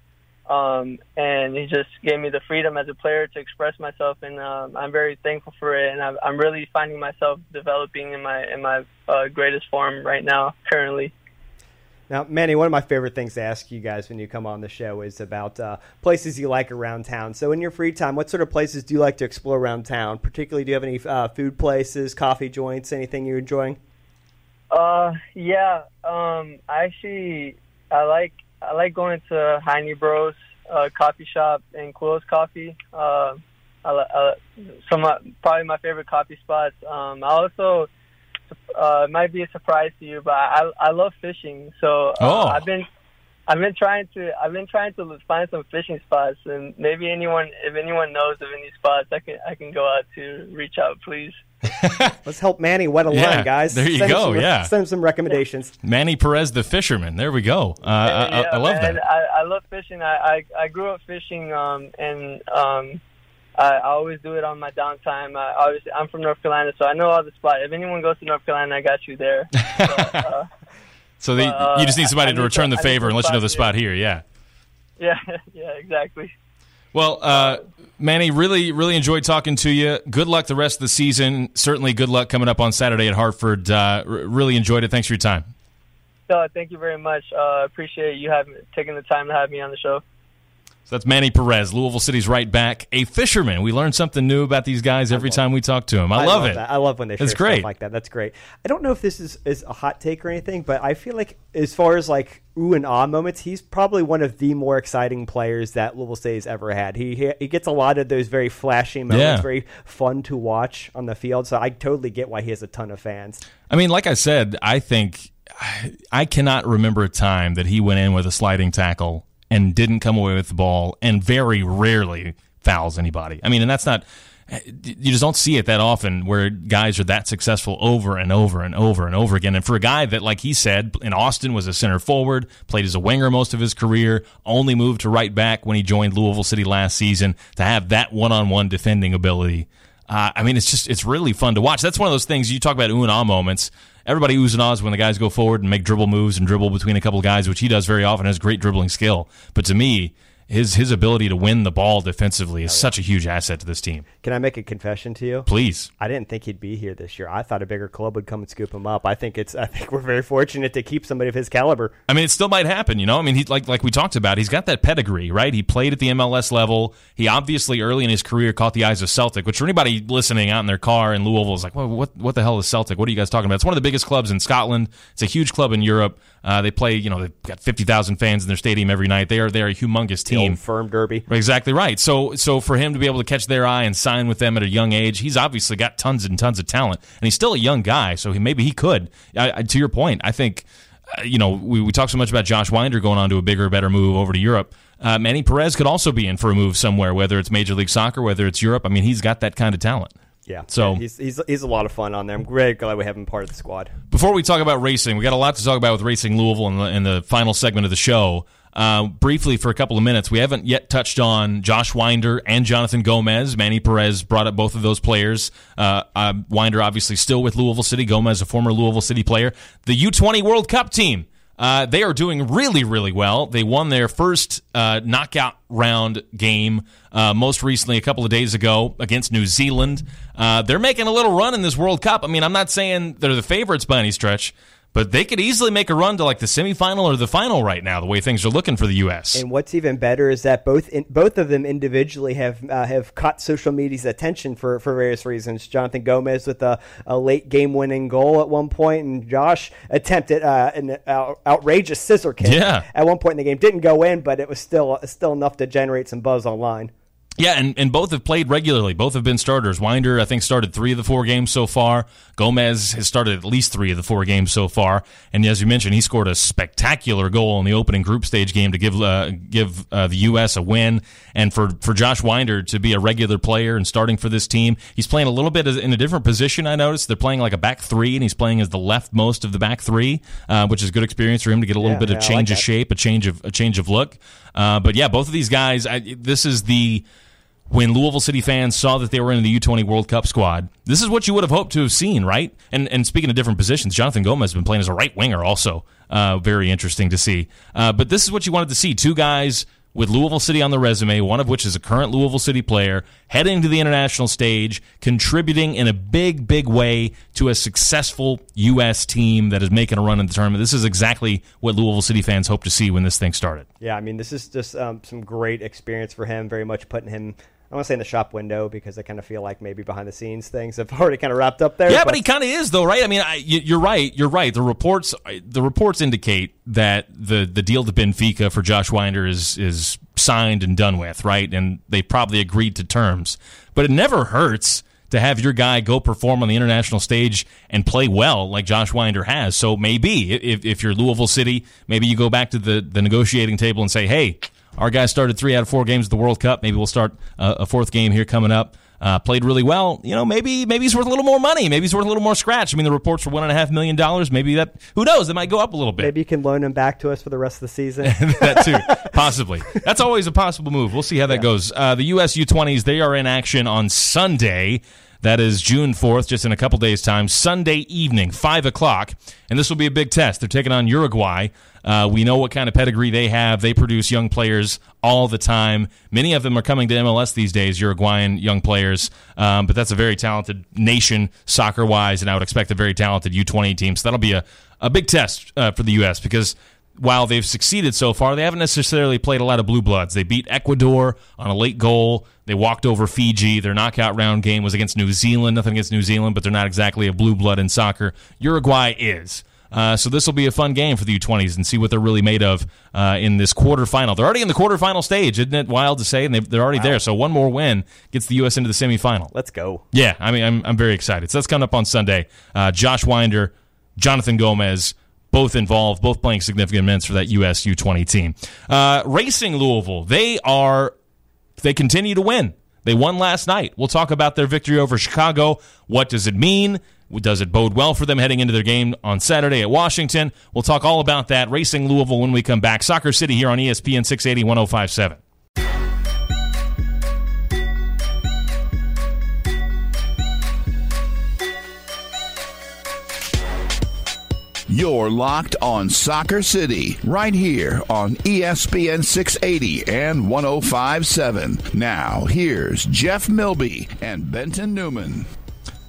um, and he just gave me the freedom as a player to express myself, and um, I'm very thankful for it. And I'm, I'm really finding myself developing in my in my uh, greatest form right now, currently. Now, Manny, one of my favorite things to ask you guys when you come on the show is about uh, places you like around town. So, in your free time, what sort of places do you like to explore around town? Particularly, do you have any uh, food places, coffee joints, anything you're enjoying? Uh, yeah. Um, I actually I like I like going to Heine Bros uh, coffee shop and Quill's Coffee. Uh, I, I, some of, probably my favorite coffee spots. Um, I also uh, it might be a surprise to you, but I I love fishing. So uh, oh. I've been I've been trying to I've been trying to find some fishing spots, and maybe anyone if anyone knows of any spots, I can I can go out to reach out, please. *laughs* Let's help Manny wet a Yeah, line, guys. there you Send go, Some, yeah. send him some recommendations. Manny Perez, the fisherman. There we go. Uh, I, I, Yeah, I love man, that. I, I love fishing. I, I I grew up fishing, um, and um, I, always do it on my downtime. I, obviously, I'm from North Carolina, so I know all the spots. If anyone goes to North Carolina, I got you there. *laughs* So, uh, So they, uh, you just need somebody I to return to- the favor and let you know the spot spot here. Yeah. *laughs* yeah, yeah, exactly. Well, uh, Manny, really, really enjoyed talking to you. Good luck the rest of the season. Certainly, good luck coming up on Saturday at Hartford. Uh, r- really enjoyed it. Thanks for your time. So, thank you very much. Uh, appreciate you having taking the time to have me on the show. So that's Manny Perez, Louisville City's right back, a fisherman. We learn something new about these guys every time we talk to him. I, love, it. That. I love when they share It's stuff great. like that. That's great. I don't know if this is, is a hot take or anything, but I feel like as far as like ooh and ah moments, he's probably one of the more exciting players that Louisville City's ever had. He he, he gets a lot of those very flashy moments, Yeah. very fun to watch on the field. So I totally get why he has a ton of fans. I mean, like I said, I think I cannot remember a time that he went in with a sliding tackle and didn't come away with the ball and very rarely fouls anybody. I mean, and that's not you just don't see it that often where guys are that successful over and over and over and over again. And for a guy that, like he said, in Austin was a center forward, played as a winger most of his career, only moved to right back when he joined Louisville City last season, to have that one-on-one defending ability. Uh, I mean, it's just it's really fun to watch. That's one of those things you talk about ooh and ah moments. Everybody oohs and ahs when the guys go forward and make dribble moves and dribble between a couple of guys, which he does very often. Has great dribbling skill, but to me, his his ability to win the ball defensively is such a huge asset to this team. Can I make a confession to you? Please. I didn't think he'd be here this year. I thought a bigger club would come and scoop him up. I think it's. I think we're very fortunate to keep somebody of his caliber. I mean, it still might happen, you know. I mean, he like like we talked about, he's got that pedigree, right? He played at the MLS level. He obviously early in his career caught the eyes of Celtic, which for anybody listening out in their car in Louisville is like, well, what what the hell is Celtic? What are you guys talking about? It's one of the biggest clubs in Scotland. It's a huge club in Europe. Uh, they play, you know, they've got fifty thousand fans in their stadium every night. They are they're a humongous team. Old firm derby. Exactly right. So so for him to be able to catch their eye and sign with them at a young age, he's obviously got tons and tons of talent, and he's still a young guy. So he maybe he could. I, I, to your point, I think uh, you know we, we talk so much about Josh Wynder going on to a bigger, better move over to Europe. Uh, Manny Perez could also be in for a move somewhere, whether it's Major League Soccer, whether it's Europe. I mean, he's got that kind of talent. Yeah. So- Yeah, he's, he's he's a lot of fun on there. I'm very glad we have him part of the squad. Before we talk about racing, we got a lot to talk about with Racing Louisville in the, in the final segment of the show. Uh, briefly, for a couple of minutes, we haven't yet touched on Josh Wynder and Jonathan Gomez. Manny Perez brought up both of those players. Uh, uh, Wynder, obviously, still with Louisville City. Gomez, a former Louisville City player. The U20 World Cup team. Uh, they are doing really, really well. They won their first uh, knockout round game most recently a couple of days ago against New Zealand. They're making a little run in this World Cup. I mean, I'm not saying they're the favorites by any stretch, but they could easily make a run to like the semifinal or the final right now. The way things are looking for the U.S. And what's even better is that both in, both of them individually have uh, have caught social media's attention for, for various reasons. Jonathan Gomez with a, a late game winning goal at one point, and Josh attempted uh, an out, outrageous scissor kick Yeah. at one point in the game. Didn't go in, but it was still still enough to generate some buzz online. Yeah, and, and both have played regularly. Both have been starters. Wynder, I think, started three of the four games so far. Gomez has started at least three of the four games so far. And as you mentioned, he scored a spectacular goal in the opening group stage game to give uh, give uh, the U.S. a win. And for, for Josh Wynder to be a regular player and starting for this team, he's playing a little bit in a different position. I noticed they're playing like a back three, and he's playing as the leftmost of the back three, uh, which is good experience for him to get a little Yeah, bit of yeah, change like of shape, a change of a change of look. Uh, but yeah, both of these guys. I, this is the when Louisville City fans saw that they were in the U20 World Cup squad, this is what you would have hoped to have seen, right? And and speaking of different positions, Jonathan Gomez has been playing as a right winger, also uh, very interesting to see. Uh, but this is what you wanted to see: two guys with Louisville City on the resume, one of which is a current Louisville City player, heading to the international stage, contributing in a big, big way to a successful U.S. team that is making a run in the tournament. This is exactly what Louisville City fans hope to see when this thing started. Yeah, I mean, this is just um, some great experience for him. Very much putting him. I want to say in the shop window because I kind of feel like maybe behind the scenes things have *laughs* already kind of wrapped up there. Yeah, but he kind of is, though, right? I mean, I, you- you're right. You're right. The reports, the reports indicate that the the deal to Benfica for Josh Wynder is is signed and done with, right? And they probably agreed to terms. But it never hurts to have your guy go perform on the international stage and play well like Josh Wynder has. So maybe if, if you're Louisville City, maybe you go back to the, the negotiating table and say, hey, our guy started three out of four games of the World Cup. Maybe we'll start a, a fourth game here coming up. Uh, played really well. You know, maybe maybe he's worth a little more money. Maybe he's worth a little more scratch. I mean, the reports were one and a half million dollars. Maybe that who knows? It might go up a little bit. Maybe you can loan him back to us for the rest of the season. *laughs* that too, possibly. That's always a possible move. We'll see how that yeah. goes. Uh, the US U20s they are in action on Sunday. That is June 4th, just in a couple days' time, Sunday evening, 5 o'clock. And this will be a big test. They're taking on Uruguay. Uh, we know what kind of pedigree they have. They produce young players all the time. Many of them are coming to MLS these days, Uruguayan young players. Um, but that's a very talented nation soccer wise, and I would expect a very talented U20 team. So that'll be a, a big test uh, for the U.S. because while they've succeeded so far, they haven't necessarily played a lot of blue bloods. They beat Ecuador on a late goal. They walked over Fiji. Their knockout round game was against New Zealand. Nothing against New Zealand, but they're not exactly a blue blood in soccer. Uruguay is. Uh, so this will be a fun game for the U20s and see what they're really made of uh, in this quarterfinal. They're already in the quarterfinal stage, isn't it wild to say? And they're already wow. there. So one more win gets the U.S. into the semifinal. Let's go. Yeah, I mean, I'm, I'm very excited. So that's coming up on Sunday. Uh, Josh Wynder, Jonathan Gomez, both involved, both playing significant minutes for that U.S. U20 team. Uh, Racing Louisville, they are, they continue to win. They won last night. We'll talk about their victory over Chicago. What does it mean? Does it bode well for them heading into their game on Saturday at Washington? We'll talk all about that. Racing Louisville when we come back. Soccer City here on ESPN 680 1057. You're locked on Soccer City right here on ESPN 680 and 1057. Now, here's Jeff Milby and Benton Newman.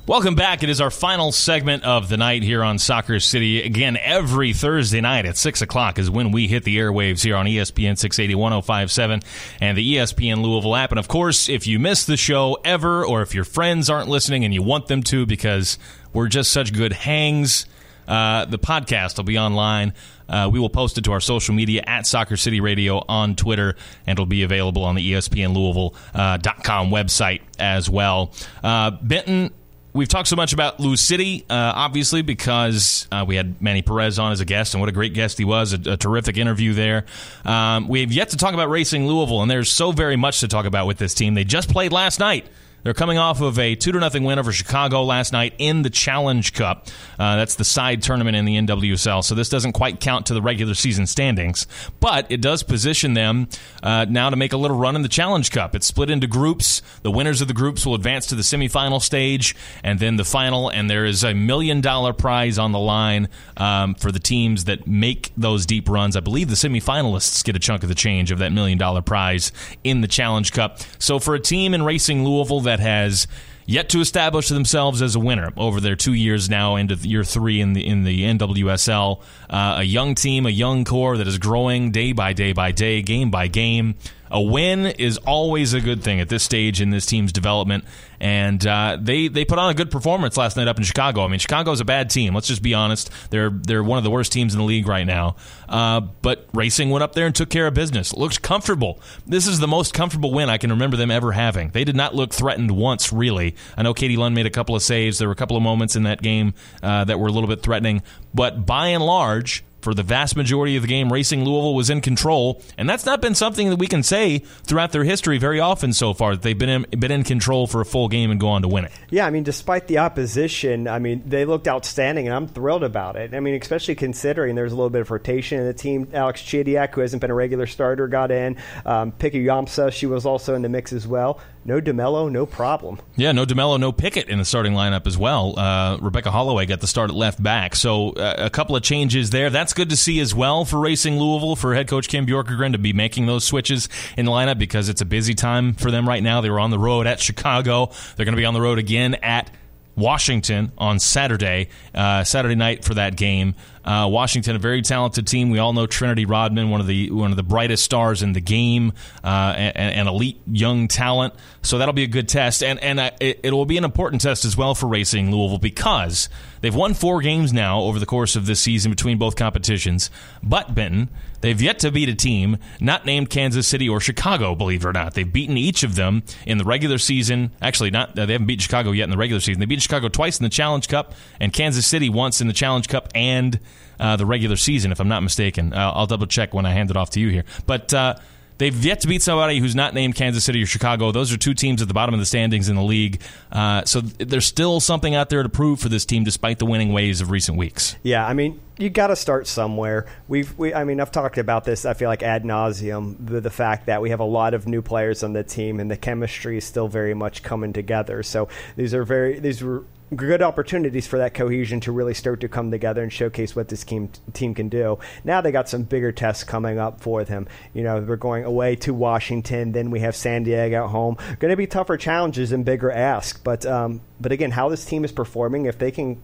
Welcome back. It is our final segment of the night here on Soccer City. Again, every Thursday night at 6 o'clock is when we hit the airwaves here on ESPN 680 1057 and the ESPN Louisville app. And of course, if you miss the show ever, or if your friends aren't listening and you want them to because we're just such good hangs, uh, the podcast will be online. Uh, we will post it to our social media at Soccer City Radio on Twitter, and it'll be available on the ESPN Louisville.com uh, website as well. Uh, Benton, We've talked so much about Lou City, uh, obviously, because uh, we had Manny Perez on as a guest, and what a great guest he was. A, a terrific interview there. Um, we have yet to talk about Racing Louisville, and there's so very much to talk about with this team. They just played last night. They're coming off of a 2 0 win over Chicago last night in the Challenge Cup. Uh, that's the side tournament in the NWSL. So this doesn't quite count to the regular season standings, but it does position them uh, now to make a little run in the Challenge Cup. It's split into groups. The winners of the groups will advance to the semifinal stage and then the final. And there is a million dollar prize on the line um, for the teams that make those deep runs. I believe the semifinalists get a chunk of the change of that million dollar prize in the Challenge Cup. So for a team in Racing Louisville that that has yet to establish themselves as a winner over their two years now into year three in the in the NWSL. Uh, a young team, a young core that is growing day by day by day, game by game a win is always a good thing at this stage in this team's development. And uh, they they put on a good performance last night up in Chicago. I mean, Chicago's a bad team. Let's just be honest. They're they're one of the worst teams in the league right now. Uh, but Racing went up there and took care of business. Looked comfortable. This is the most comfortable win I can remember them ever having. They did not look threatened once, really. I know Katie Lund made a couple of saves. There were a couple of moments in that game uh, that were a little bit threatening. But by and large, for the vast majority of the game, Racing Louisville was in control, and that's not been something that we can say throughout their history very often so far that they've been in, been in control for a full game and go on to win it. Yeah, I mean, despite the opposition, I mean, they looked outstanding, and I'm thrilled about it. I mean, especially considering there's a little bit of rotation in the team. Alex Chidiac, who hasn't been a regular starter, got in. Um, Pikkujämsä, she was also in the mix as well no DeMelo, no problem. Yeah, no DeMelo, no Pickett in the starting lineup as well. Uh, Rebecca Holloway got the start at left back. So uh, a couple of changes there. That's good to see as well for Racing Louisville, for head coach Kim Björkegren to be making those switches in the lineup because it's a busy time for them right now. They were on the road at Chicago. They're going to be on the road again at Washington on Saturday, uh, Saturday night for that game. Uh, Washington, a very talented team. We all know Trinity Rodman, one of the one of the brightest stars in the game, uh, and, elite young talent. So that'll be a good test, and and uh, it, it will be an important test as well for Racing Louisville because they've won four games now over the course of this season between both competitions. But Benton, they've yet to beat a team not named Kansas City or Chicago. Believe it or not, they've beaten each of them in the regular season. Actually, not they haven't beaten Chicago yet in the regular season. They beat Chicago twice in the Challenge Cup, and Kansas City once in the Challenge Cup and uh, the regular season, if I'm not mistaken. Uh, I'll double check when I hand it off to you here. But uh, they've yet to beat somebody who's not named Kansas City or Chicago. Those are two teams at the bottom of the standings in the league. Uh, so there's still something out there to prove for this team, despite the winning ways of recent weeks. Yeah, I mean, you got to start somewhere. We've, we, I mean, I've talked about this. I feel like ad nauseum the, the fact that we have a lot of new players on the team, and the chemistry is still very much coming together. So these are very, these were good opportunities for that cohesion to really start to come together and showcase what this team team can do. Now they got some bigger tests coming up for them. You know, we're going away to Washington, then we have San Diego at home. Going to be tougher challenges and bigger asks, but um, but again, how this team is performing, if they can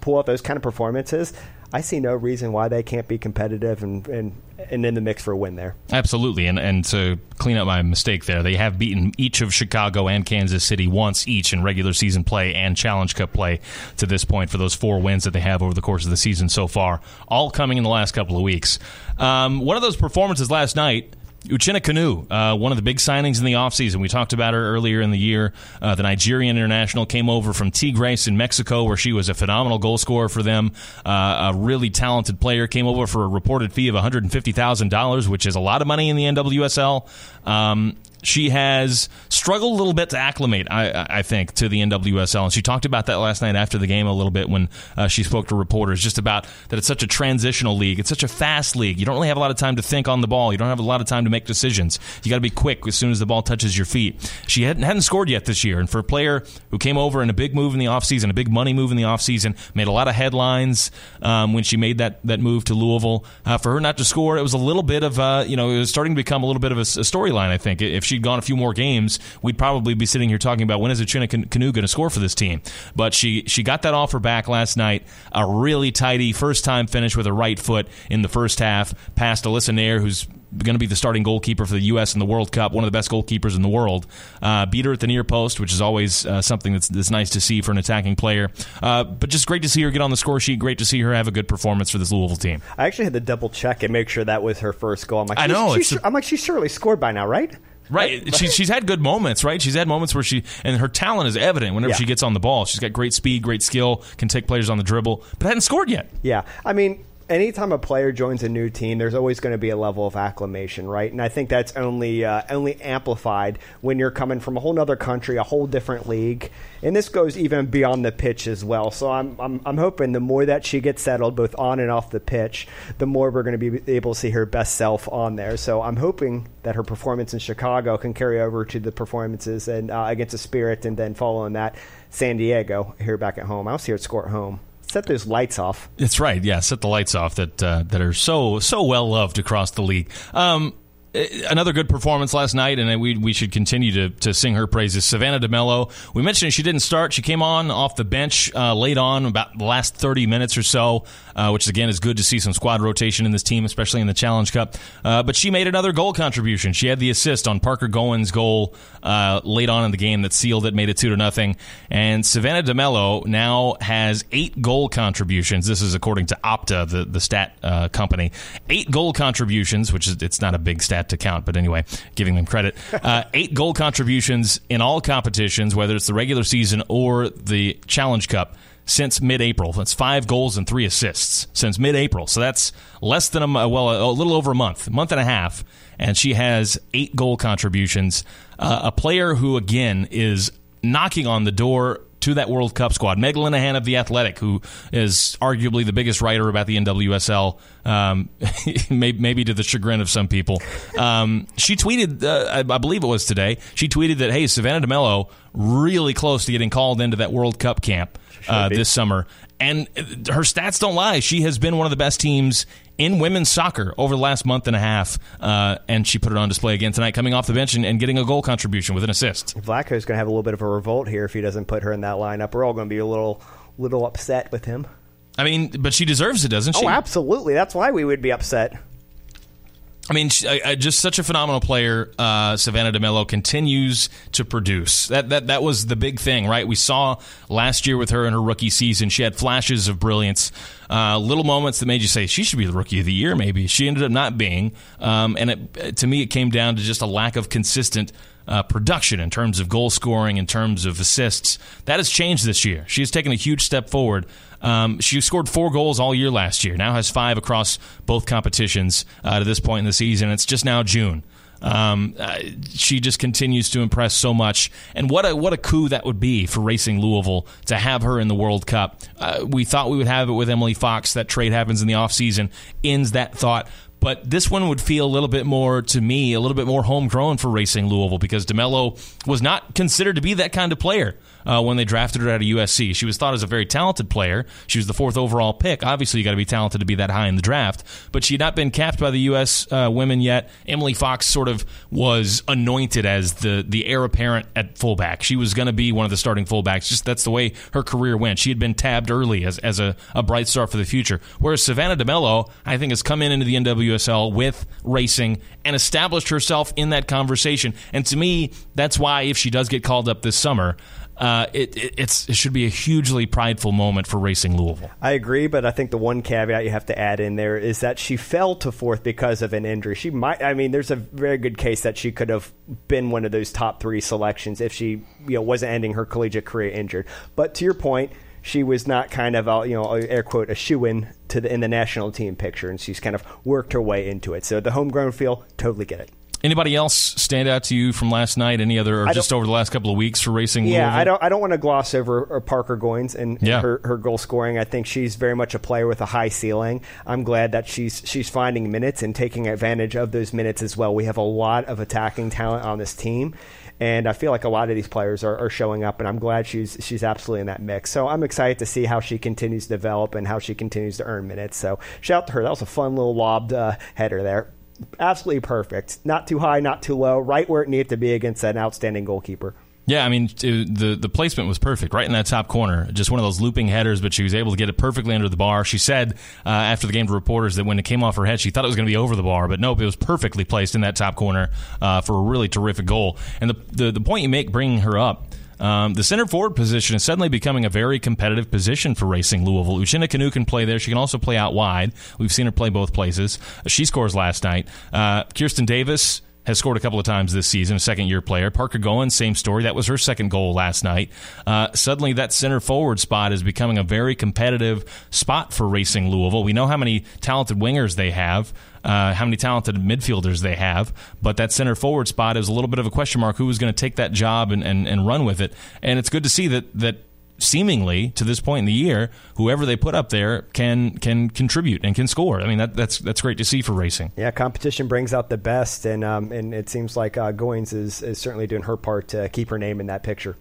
pull out those kind of performances, I see no reason why they can't be competitive and, and, and in the mix for a win there. Absolutely. And, and to clean up my mistake there, they have beaten each of Chicago and Kansas City once each in regular season play and Challenge Cup play to this point for those four wins that they have over the course of the season so far, all coming in the last couple of weeks. Um, one of those performances last night Uchenna Kanu, uh, one of the big signings in the offseason. We talked about her earlier in the year. Uh, the Nigerian international came over from Tigres in Mexico, where she was a phenomenal goal scorer for them. Uh, a really talented player. Came over for a reported fee of $150,000, which is a lot of money in the NWSL. Um, she has struggled a little bit to acclimate, I, I, think, to the NWSL. And she talked about that last night after the game a little bit when uh, she spoke to reporters, just about that it's such a transitional league. It's such a fast league. You don't really have a lot of time to think on the ball. You don't have a lot of time to make decisions. You got to be quick as soon as the ball touches your feet. She hadn't, hadn't scored yet this year. And for a player who came over in a big move in the offseason, a big money move in the offseason, made a lot of headlines um, when she made that, that move to Louisville. Uh, for her not to score, it was a little bit of, uh, you know, it was starting to become a little bit of a, a storyline, I think. If she'd gone a few more games, we'd probably be sitting here talking about when is Uchenna Kanu going to score for this team. But she she got that offer back last night. A really tidy first time finish with a right foot in the first half past Alyssa Naeher, who's going to be the starting goalkeeper for the U.S. in the World Cup, one of the best goalkeepers in the world. Uh, beat her at the near post, which is always uh, something that's, that's nice to see for an attacking player. Uh, but just great to see her get on the score sheet. Great to see her have a good performance for this Louisville team. I actually had to double check and make sure that was her first goal. I'm like, I know. She's, she's, a- I'm like, she's surely scored by now, right? Right. she's she's had good moments, right? She's had moments where she and her talent is evident whenever yeah. she gets on the ball. She's got great speed, great skill, can take players on the dribble, but hadn't scored yet. Yeah. I mean, anytime a player joins a new team, there's always going to be a level of acclimation, right? And I think that's only uh, only amplified when you're coming from a whole other country, a whole different league, and this goes even beyond the pitch as well. So I'm I'm, I'm hoping the more that she gets settled, both on and off the pitch, the more we're going to be able to see her best self on there. So I'm hoping that her performance in Chicago can carry over to the performances and uh, against the Spirit, and then following that, San Diego here back at home. I was here at score at home set those lights off. That's right. Yeah, set the lights off that uh, that are so so well loved across the league. Um, another good performance last night, and we we should continue to, to sing her praises. Savannah DeMelo, we mentioned she didn't start. She came on off the bench uh, late on, about the last 30 minutes or so uh, which again is good to see some squad rotation in this team, especially in the Challenge Cup. Uh, but she made another goal contribution. She had the assist on Parker Goins' goal uh, late on in the game that sealed it, made it two to nothing. And Savannah DeMelo now has eight goal contributions. This is according to Opta, the the stat uh, company. Eight goal contributions, which is it's not a big stat to count, but anyway, giving them credit. *laughs* Uh, eight goal contributions in all competitions, whether it's the regular season or the Challenge Cup since mid-April. That's five goals and three assists since mid-April. So that's less than a well, a little over a month, a month and a half, and she has eight goal contributions. Uh, a player who again is knocking on the door to that World Cup squad. Meg Linehan of The Athletic, who is arguably the biggest writer about the NWSL, um, *laughs* maybe to the chagrin of some people. Um, she tweeted, uh, I, believe it was today, she tweeted that, hey, Savannah DeMelo really close to getting called into that World Cup camp uh, this summer. And her stats don't lie. She has been one of the best teams in women's soccer over the last month and a half, uh, and she put it on display again tonight, coming off the bench and, and getting a goal contribution with an assist. Vlatko's going to have a little bit of a revolt here if he doesn't put her in that lineup. We're all going to be a little little upset with him. I mean, but she deserves it, doesn't she? Oh, absolutely. That's why we would be upset. I mean, she, I, I, just such a phenomenal player. Uh, Savannah DeMelo continues to produce. That that that was the big thing, right? We saw last year with her in her rookie season. She had flashes of brilliance, uh, little moments that made you say she should be the rookie of the year. Maybe she ended up not being, um, and it, to me, it came down to just a lack of consistent uh, production in terms of goal scoring, in terms of assists. That has changed this year. She has taken a huge step forward. Um, she scored four goals all year last year. Now has five across both competitions uh, to this point in the season. It's just now June. Um, uh, she just continues to impress so much, and what a what a coup that would be for Racing Louisville to have her in the World Cup. Uh, we thought we would have it with Emily Fox. That trade happens in the offseason, ends that thought but this one would feel a little bit more to me, a little bit more homegrown for Racing Louisville because DeMelo was not considered to be that kind of player uh, when they drafted her out of USC. She was thought as a very talented player. She was the fourth overall pick. Obviously, you got to be talented to be that high in the draft, but she had not been capped by the U.S. Uh, women yet. Emily Fox sort of was anointed as the the heir apparent at fullback. She was going to be one of the starting fullbacks. Just that's the way her career went. She had been tabbed early as, as a, a bright star for the future. Whereas Savannah DeMelo, I think, has come in into the NWSL with racing and established herself in that conversation. And to me, that's why if she does get called up this summer, uh, it, it, it should be a hugely prideful moment for Racing Louisville. I agree, but I think the one caveat you have to add in there is that she fell to fourth because of an injury. She might, I mean, there's a very good case that she could have been one of those top three selections if she, you know, wasn't ending her collegiate career injured. But to your point, she was not kind of you know air quote a shoe in to the in the national team picture, and she's kind of worked her way into it. So the homegrown feel, totally get it. Anybody else stand out to you from last night? Any other, or just over the last couple of weeks for racing? Yeah, Louisville? I don't. I don't want to gloss over uh, Parker Goins and, yeah. her, her goal scoring. I think she's very much a player with a high ceiling. I'm glad that she's she's finding minutes and taking advantage of those minutes as well. We have a lot of attacking talent on this team, and I feel like a lot of these players are, are, showing up, and I'm glad she's she's absolutely in that mix. So I'm excited to see how she continues to develop and how she continues to earn minutes. So shout out to her. That was a fun little lobbed uh, header there absolutely perfect. Not too high, not too low, right where it needed to be against an outstanding goalkeeper. Yeah, I mean the the placement was perfect, right in that top corner. Just one of those looping headers, but she was able to get it perfectly under the bar. She said uh, after the game to reporters that when it came off her head, she thought it was going to be over the bar, but nope, it was perfectly placed in that top corner uh, for a really terrific goal. And the, the the point you make bringing her up um, the center forward position is suddenly becoming a very competitive position for Racing Louisville. Uchenna Kanu can play there. She can also play out wide. We've seen her play both places. She scores last night. Uh, Kirsten Davis has scored a couple of times this season, a second year player. Parker Goins, same story. That was her second goal last night. Uh, suddenly, that center forward spot is becoming a very competitive spot for Racing Louisville. We know how many talented wingers they have uh, how many talented midfielders they have. But that center forward spot is a little bit of a question mark. Who is going to take that job and, and, and run with it? And it's good to see that that seemingly to this point in the year, whoever they put up there can can contribute and can score. I mean, that, that's that's great to see for racing. Yeah, competition brings out the best, and um, and it seems like uh, Goins is is certainly doing her part to keep her name in that picture.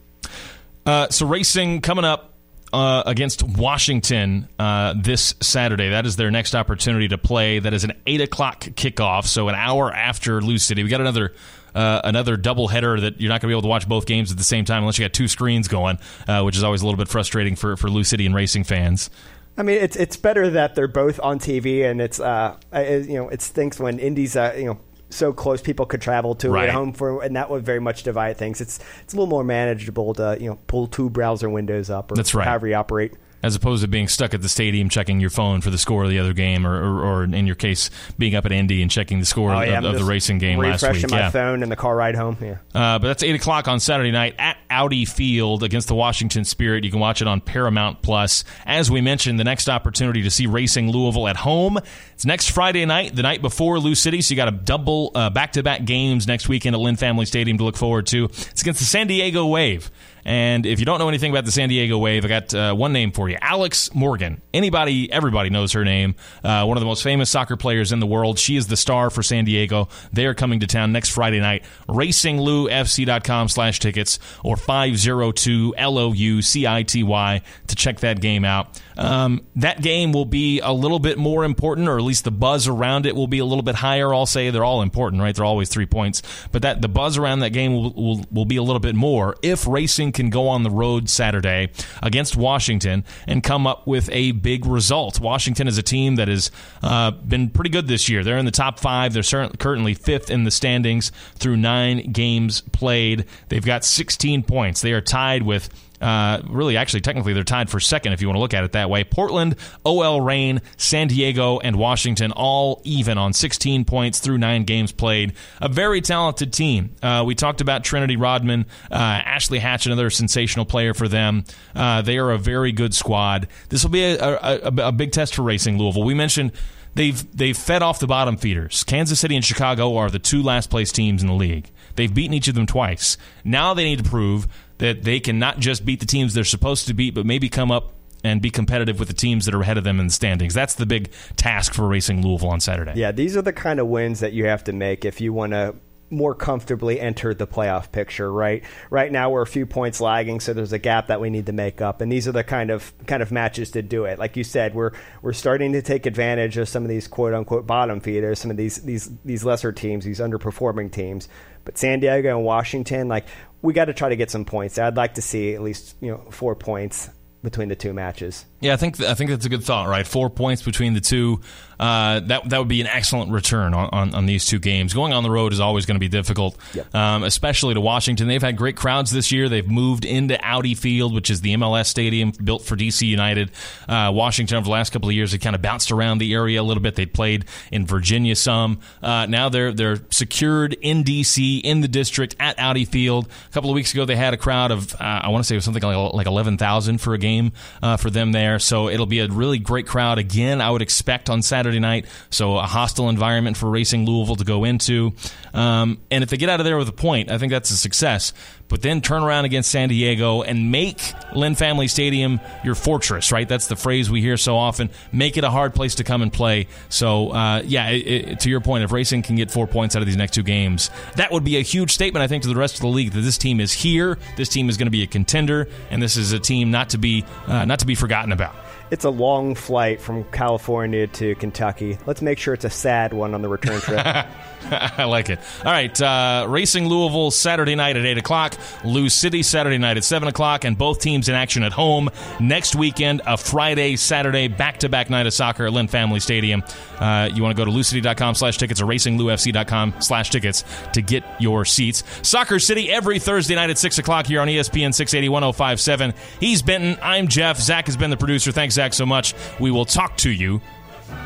Uh, so racing coming up uh, against Washington uh, this Saturday. That is their next opportunity to play. That is an eight o'clock kickoff, so an hour after Lou City. We got another. Uh, another double header that you're not going to be able to watch both games at the same time unless you got two screens going, uh, which is always a little bit frustrating for, for Lou City and racing fans. I mean, it's it's better that they're both on TV, and it's uh, you know it stinks when Indy's uh, you know so close people could travel to right. at home for, and that would very much divide things. It's it's a little more manageable to you know pull two browser windows up or That's right. however you operate as opposed to being stuck at the stadium checking your phone for the score of the other game, or, or, or in your case, being up at Indy and checking the score oh, yeah, of, of the racing game last week. Refreshing my yeah. phone in the car ride home. Yeah, uh, but that's eight o'clock on Saturday night at Audi Field against the Washington Spirit. You can watch it on Paramount Plus. As we mentioned, the next opportunity to see Racing Louisville at home. It's next Friday night, the night before Lou City. So you got a double back to back games next weekend at Lynn Family Stadium to look forward to. It's against the San Diego Wave. And if you don't know anything about the San Diego Wave, I got uh, one name for you Alex Morgan. Anybody, everybody knows her name. Uh, one of the most famous soccer players in the world. She is the star for San Diego. They are coming to town next Friday night. RacingLouFC.com slash tickets or 502 L O U C I T Y to check that game out. Um, that game will be a little bit more important, or at least the buzz around it will be a little bit higher. I'll say they're all important, right? They're always three points, but that the buzz around that game will, will, will be a little bit more if Racing can go on the road Saturday against Washington and come up with a big result. Washington is a team that has uh, been pretty good this year. They're in the top five. They're currently fifth in the standings through nine games played. They've got 16 points. They are tied with uh, really, actually, technically, they're tied for second if you want to look at it that way. Portland, OL Reign, San Diego, and Washington all even on 16 points through nine games played. A very talented team. Uh, we talked about Trinity Rodman, uh, Ashley Hatch, another sensational player for them. Uh, they are a very good squad. This will be a, a, a, a big test for Racing Louisville. We mentioned they've they've fed off the bottom feeders. Kansas City and Chicago are the two last place teams in the league. They've beaten each of them twice. Now they need to prove that they can not just beat the teams they're supposed to beat, but maybe come up and be competitive with the teams that are ahead of them in the standings. That's the big task for Racing Louisville on Saturday. Yeah, these are the kind of wins that you have to make if you want to more comfortably enter the playoff picture, right? Right now we're a few points lagging, so there's a gap that we need to make up, and these are the kind of kind of matches to do it. Like you said, we're we're starting to take advantage of some of these quote unquote bottom feeders, some of these these these lesser teams, these underperforming teams. But San Diego and Washington, like we got to try to get some points. I'd like to see at least you know four points between the two matches. Yeah, I think I think that's a good thought. Right, four points between the two. Uh, that that would be an excellent return on, on, on, these two games. Going on the road is always going to be difficult, yep. um, especially to Washington. They've had great crowds this year. They've moved into Audi Field, which is the MLS stadium built for DC United. Uh, Washington over the last couple of years, they kind of bounced around the area a little bit. They played in Virginia some. Uh, now they're they're secured in DC in the district at Audi Field. A couple of weeks ago, they had a crowd of uh, I want to say it was something like like eleven thousand for a game uh, for them there. So it'll be a really great crowd again. I would expect on Saturday night. So a hostile environment for Racing Louisville to go into. Um, and if they get out of there with a point, I think that's a success but then turn around against San Diego and make Lynn Family Stadium your fortress, right? That's the phrase we hear so often. Make it a hard place to come and play. So, uh, yeah, it, it, to your point, if Racing can get four points out of these next two games, that would be a huge statement, I think, to the rest of the league that this team is here. This team is going to be a contender, and this is a team not to be uh, not to be forgotten about. It's a long flight from California to Kentucky. Let's make sure it's a sad one on the return *laughs* trip. I like it. All right, uh, Racing Louisville Saturday night at 8 o'clock, Lou City Saturday night at 7 o'clock, and both teams in action at home. Next weekend, a Friday, Saturday, back to back night of soccer at Lynn Family Stadium. Uh, you want to go to loucity.com slash tickets or racingloufc.com slash tickets to get your seats. Soccer City every Thursday night at 6 o'clock here on ESPN 680 1057. He's Benton. I'm Jeff. Zach has been the producer. Thanks, Zach, so much. We will talk to you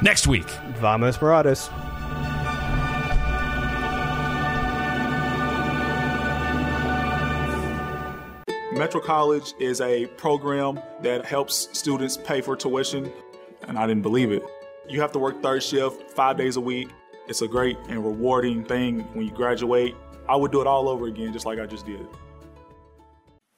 next week. Vamos Morados. Metro College is a program that helps students pay for tuition, and I didn't believe it. You have to work third shift five days a week. It's a great and rewarding thing when you graduate. I would do it all over again, just like I just did.